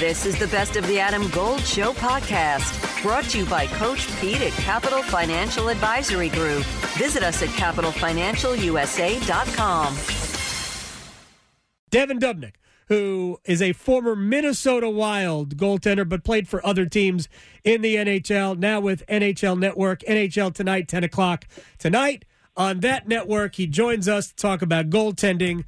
This is the Best of the Adam Gold Show podcast, brought to you by Coach Pete at Capital Financial Advisory Group. Visit us at capitalfinancialusa.com. Devan Dubnyk, who is a former Minnesota Wild goaltender but played for other teams in the NHL, now with NHL Network, NHL Tonight, 10 o'clock tonight. On that network, he joins us to talk about goaltending.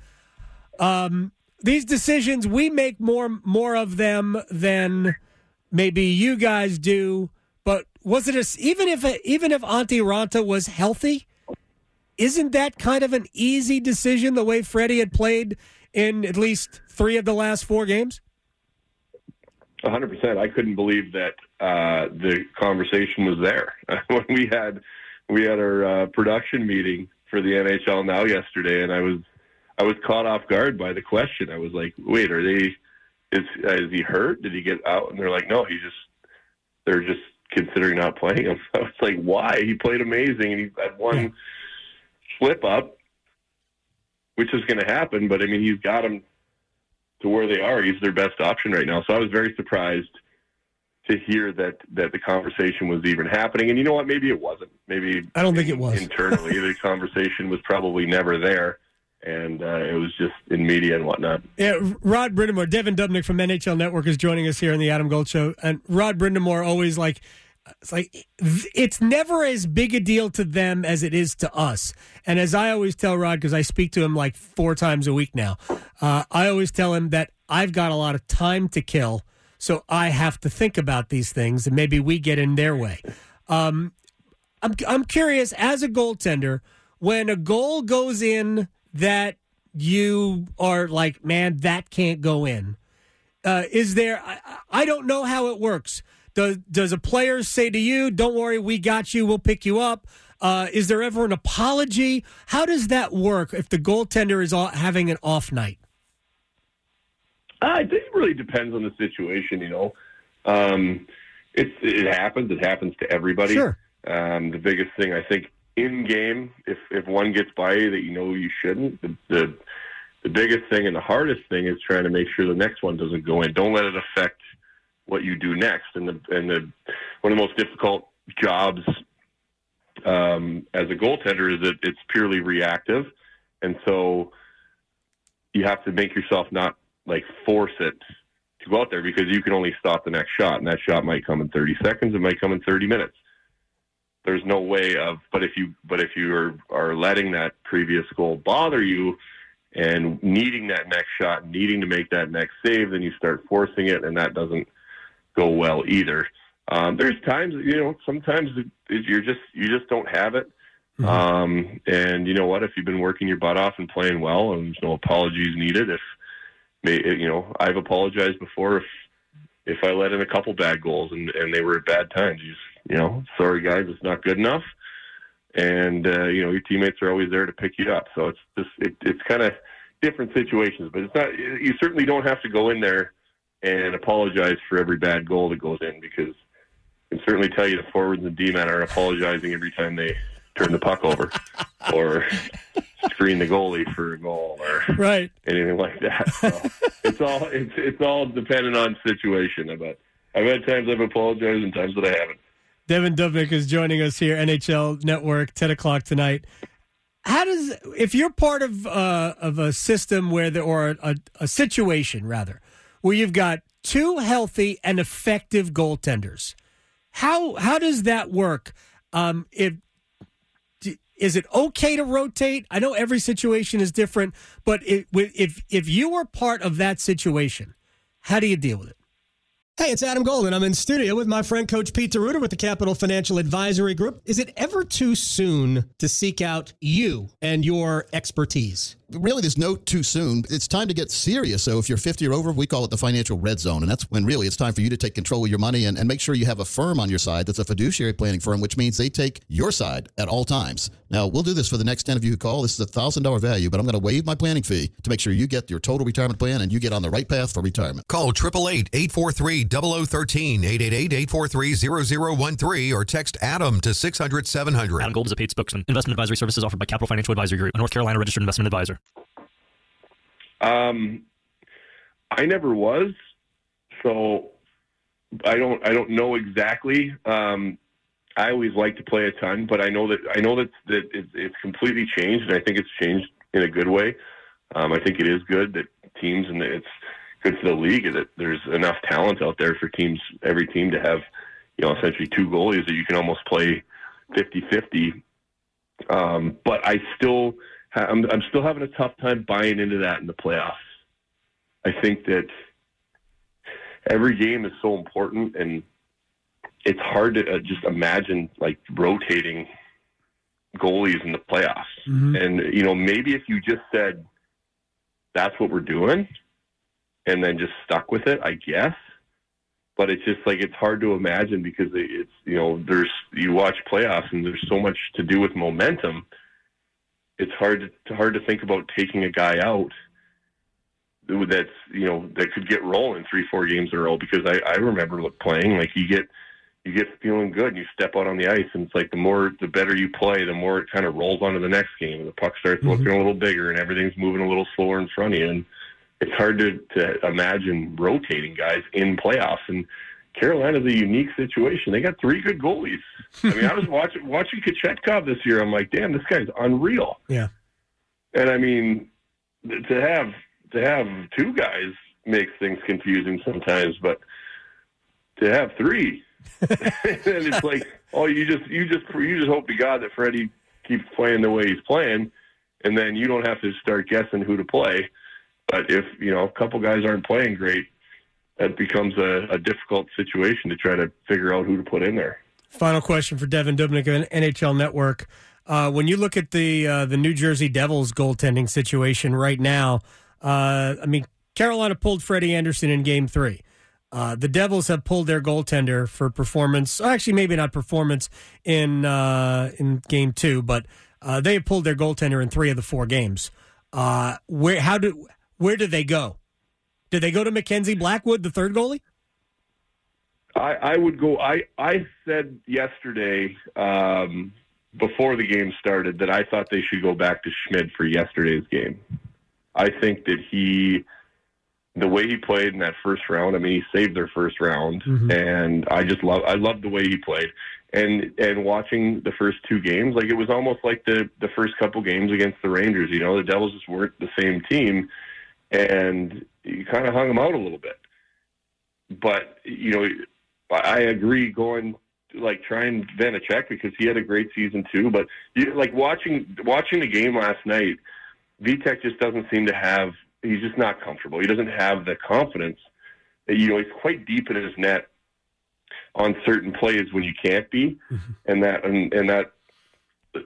Um, these decisions, we make more more of them than maybe you guys do. But was it a, even if even if Antti Raanta was healthy, isn't that kind of an easy decision the way Freddie had played in at least three of the last four games? 100%. I couldn't believe that uh, the conversation was there when we had we had our uh, production meeting for the NHL now yesterday, and I was I was caught off guard by the question. I was like, "Wait, are they? Is is he hurt? Did he get out?" And they're like, "No, he just they're just considering not playing him." I was like, "Why? He played amazing, and he had one slip up, which is going to happen. But I mean, he's got him to where they are. He's their best option right now. So I was very surprised to hear that that the conversation was even happening. And you know what? Maybe it wasn't. Maybe I don't think it was internally. the conversation was probably never there and uh, it was just in media and whatnot. Yeah, Rod Brind'Amour, Devan Dubnyk from NHL Network is joining us here in the Adam Gold Show, and Rod Brind'Amour always like. It's like it's never as big a deal to them as it is to us. And as I always tell Rod, because I speak to him like four times a week now, uh, I always tell him that I've got a lot of time to kill, so I have to think about these things, and maybe we get in their way. Um, I'm I'm curious as a goaltender when a goal goes in that you are like, man, that can't go in? Uh, is there? I, I, don't know how it works. Does does a player say to you, "Don't worry, we got you. We'll pick you up"? Uh, is there ever an apology? How does that work if the goaltender is having an off night? Uh, it really depends on the situation. You know, um, it's it happens. It happens to everybody. Sure. Um, the biggest thing I think in game, if if one gets by you that you know you shouldn't, the, the the biggest thing and the hardest thing is trying to make sure the next one doesn't go in. Don't let it affect what you do next. And the and the one of the most difficult jobs um, as a goaltender is that it's purely reactive, and so you have to make yourself not like force it to go out there because you can only stop the next shot, and that shot might come in 30 seconds, it might come in 30 minutes there's no way of but if you but if you are are letting that previous goal bother you and needing that next shot needing to make that next save then you start forcing it and that doesn't go well either. Um, there's times you know sometimes you're just you just don't have it. Mm-hmm. um, and you know what? If you've been working your butt off and playing well and there's no apologies needed if you know i've apologized before if if i let in a couple bad goals and and they were at bad times. You just you know, sorry guys, it's not good enough. And uh, you know, your teammates are always there to pick you up. So it's just it, it's kind of different situations, but it's not. You certainly don't have to go in there and apologize for every bad goal that goes in because I can certainly tell you the forwards and D-men are apologizing every time they turn the puck over or screen the goalie for a goal or right anything like that. So it's all it's it's all dependent on situation. But I've had times I've apologized and times that I haven't. Devan Dubnyk is joining us here, NHL Network, 10 o'clock tonight. How does, if you're part of uh, of a system where there, or a, a situation rather, where you've got two healthy and effective goaltenders, how how does that work? Um, if is it okay to rotate? I know every situation is different, but it, if if you were part of that situation, how do you deal with it? Hey, it's Adam Golden. I'm in studio with my friend Coach Pete D'Arruda with the Capital Financial Advisory Group. Is it ever too soon to seek out you and your expertise? really there's no too soon. It's time to get serious. So if you're 50 or over, we call it the financial red zone. And that's when really it's time for you to take control of your money and, and make sure you have a firm on your side that's a fiduciary planning firm, which means they take your side at all times. Now, we'll do this for the next 10 of you who call. This is a $1,000 value, but I'm going to waive my planning fee to make sure you get your total retirement plan and you get on the right path for retirement. Call 888 843 0013, 888 843 0013, or text Adam to 600 700. Adam Gold is a paid spokesman. Investment advisory services offered by Capital Financial Advisory Group, a North Carolina registered investment advisor. Um, I never was So I don't I don't know exactly. Um, I always like to play a ton, but I know that I know that that it's, it's completely changed, and I think it's changed in a good way. Um, I think it is good that teams and it's good for the league that there's enough talent out there for teams, every team to have, you know, essentially two goalies that you can almost play 50-50. Um, but I still, ha- I'm, I'm still having a tough time buying into that in the playoffs. I think that every game is so important, and it's hard to uh, just imagine like rotating goalies in the playoffs. And you know, maybe if you just said that's what we're doing, and then just stuck with it, I guess. But it's just like it's hard to imagine because it's you know there's you watch playoffs and there's so much to do with momentum. It's hard to hard to think about taking a guy out that's you know that could get rolling three four games in a row because I I remember playing like you get you get feeling good and you step out on the ice and it's like the more the better you play the more it kind of rolls onto the next game and the puck starts looking a little bigger and everything's moving a little slower in front of you and it's hard to, to imagine rotating guys in playoffs and Carolina's a unique situation. They got three good goalies. I mean, I was watching watching Kochetkov this year. I'm like, damn, this guy's unreal. Yeah. And I mean, to have to have two guys makes things confusing sometimes, but to have three, and it's like, oh, you just you just you just hope to God that Freddie keeps playing the way he's playing, and then you don't have to start guessing who to play. But if you know a couple guys aren't playing great, that becomes a, a difficult situation to try to figure out who to put in there. Final question for Devan Dubnyk on NHL Network. Uh, when you look at the uh, the New Jersey Devils goaltending situation right now, uh, I mean Carolina pulled Freddie Andersen in Game Three. Uh, the Devils have pulled their goaltender for performance. Actually, maybe not performance in uh, in Game Two, but uh, they have pulled their goaltender in three of the four games. where how do where do they go? Did they go to Mackenzie Blackwood, the third goalie? I, I would go. I I said yesterday um, before the game started that I thought they should go back to Schmid for yesterday's game. I think that he, the way he played in that first round. I mean, he saved their first round, and I just love. I love the way he played. And and watching the first two games, like it was almost like the the first couple games against the Rangers. You know, the Devils just weren't the same team, and you kind of hung them out a little bit. But you know, I agree going like trying Vanecek because he had a great season too. But you, like watching watching the game last night, Vitek just doesn't seem to have. He's just not comfortable. He doesn't have the confidence. That, You know, he's quite deep in his net on certain plays when you can't be, mm-hmm. and that and, and that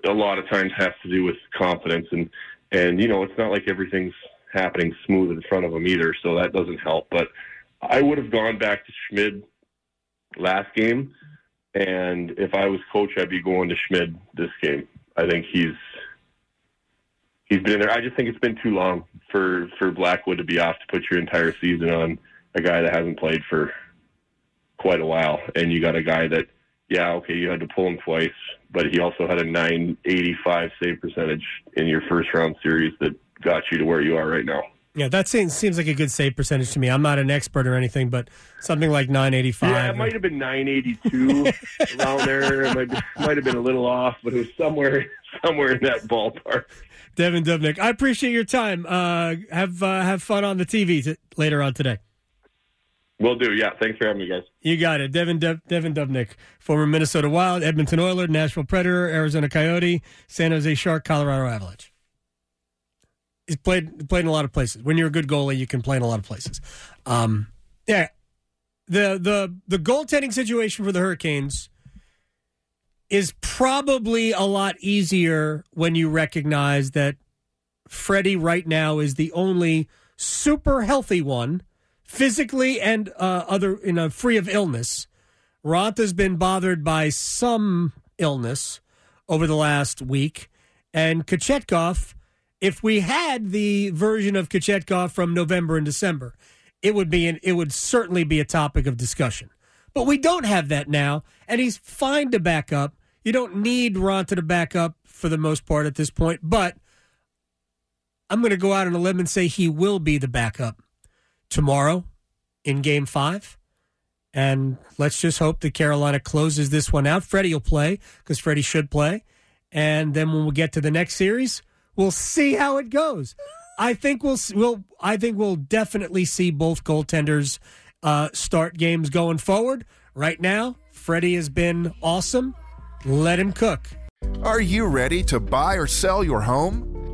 a lot of times has to do with confidence and and you know it's not like everything's happening smooth in front of him either, so that doesn't help. But I would have gone back to Schmid last game, and if I was coach, I'd be going to Schmid this game. I think he's he's been in there. I just think it's been too long for for Blackwood to be off to put your entire season on a guy that hasn't played for quite a while, and you got a guy that. Yeah, okay, you had to pull him twice, but he also had a 985 save percentage in your first round series that got you to where you are right now. Yeah, that seems, seems like a good save percentage to me. I'm not an expert or anything, but something like 985. Yeah, it might have been 982 around there. It might, be, might have been a little off, but it was somewhere somewhere in that ballpark. Devan Dubnyk, I appreciate your time. Uh, have uh, have fun on the TV t- later on today. Will do. Yeah, thanks for having me, guys. You got it. Devan, Dub- Devan Dubnyk, former Minnesota Wild, Edmonton Oiler, Nashville Predator, Arizona Coyote, San Jose Shark, Colorado Avalanche. He's played played in a lot of places. When you're a good goalie, you can play in a lot of places. Um, yeah, the the the goaltending situation for the Hurricanes is probably a lot easier when you recognize that Freddie right now is the only super healthy one, physically and uh, other you know free of illness. Raanta's been bothered by some illness over the last week, and Kochetkov. If we had the version of Kochetkov from November and December, it would be an, it would certainly be a topic of discussion. But we don't have that now, and he's fine to back up. You don't need Raanta to back up for the most part at this point, but I'm going to go out on a limb and say he will be the backup tomorrow in game five. And let's just hope that Carolina closes this one out. Freddie will play because Freddie should play. And then when we get to the next series, we'll see how it goes. I think we'll we'll I think we'll definitely see both goaltenders uh, start games going forward. Right now, Freddie has been awesome. Let him cook. Are you ready to buy or sell your home?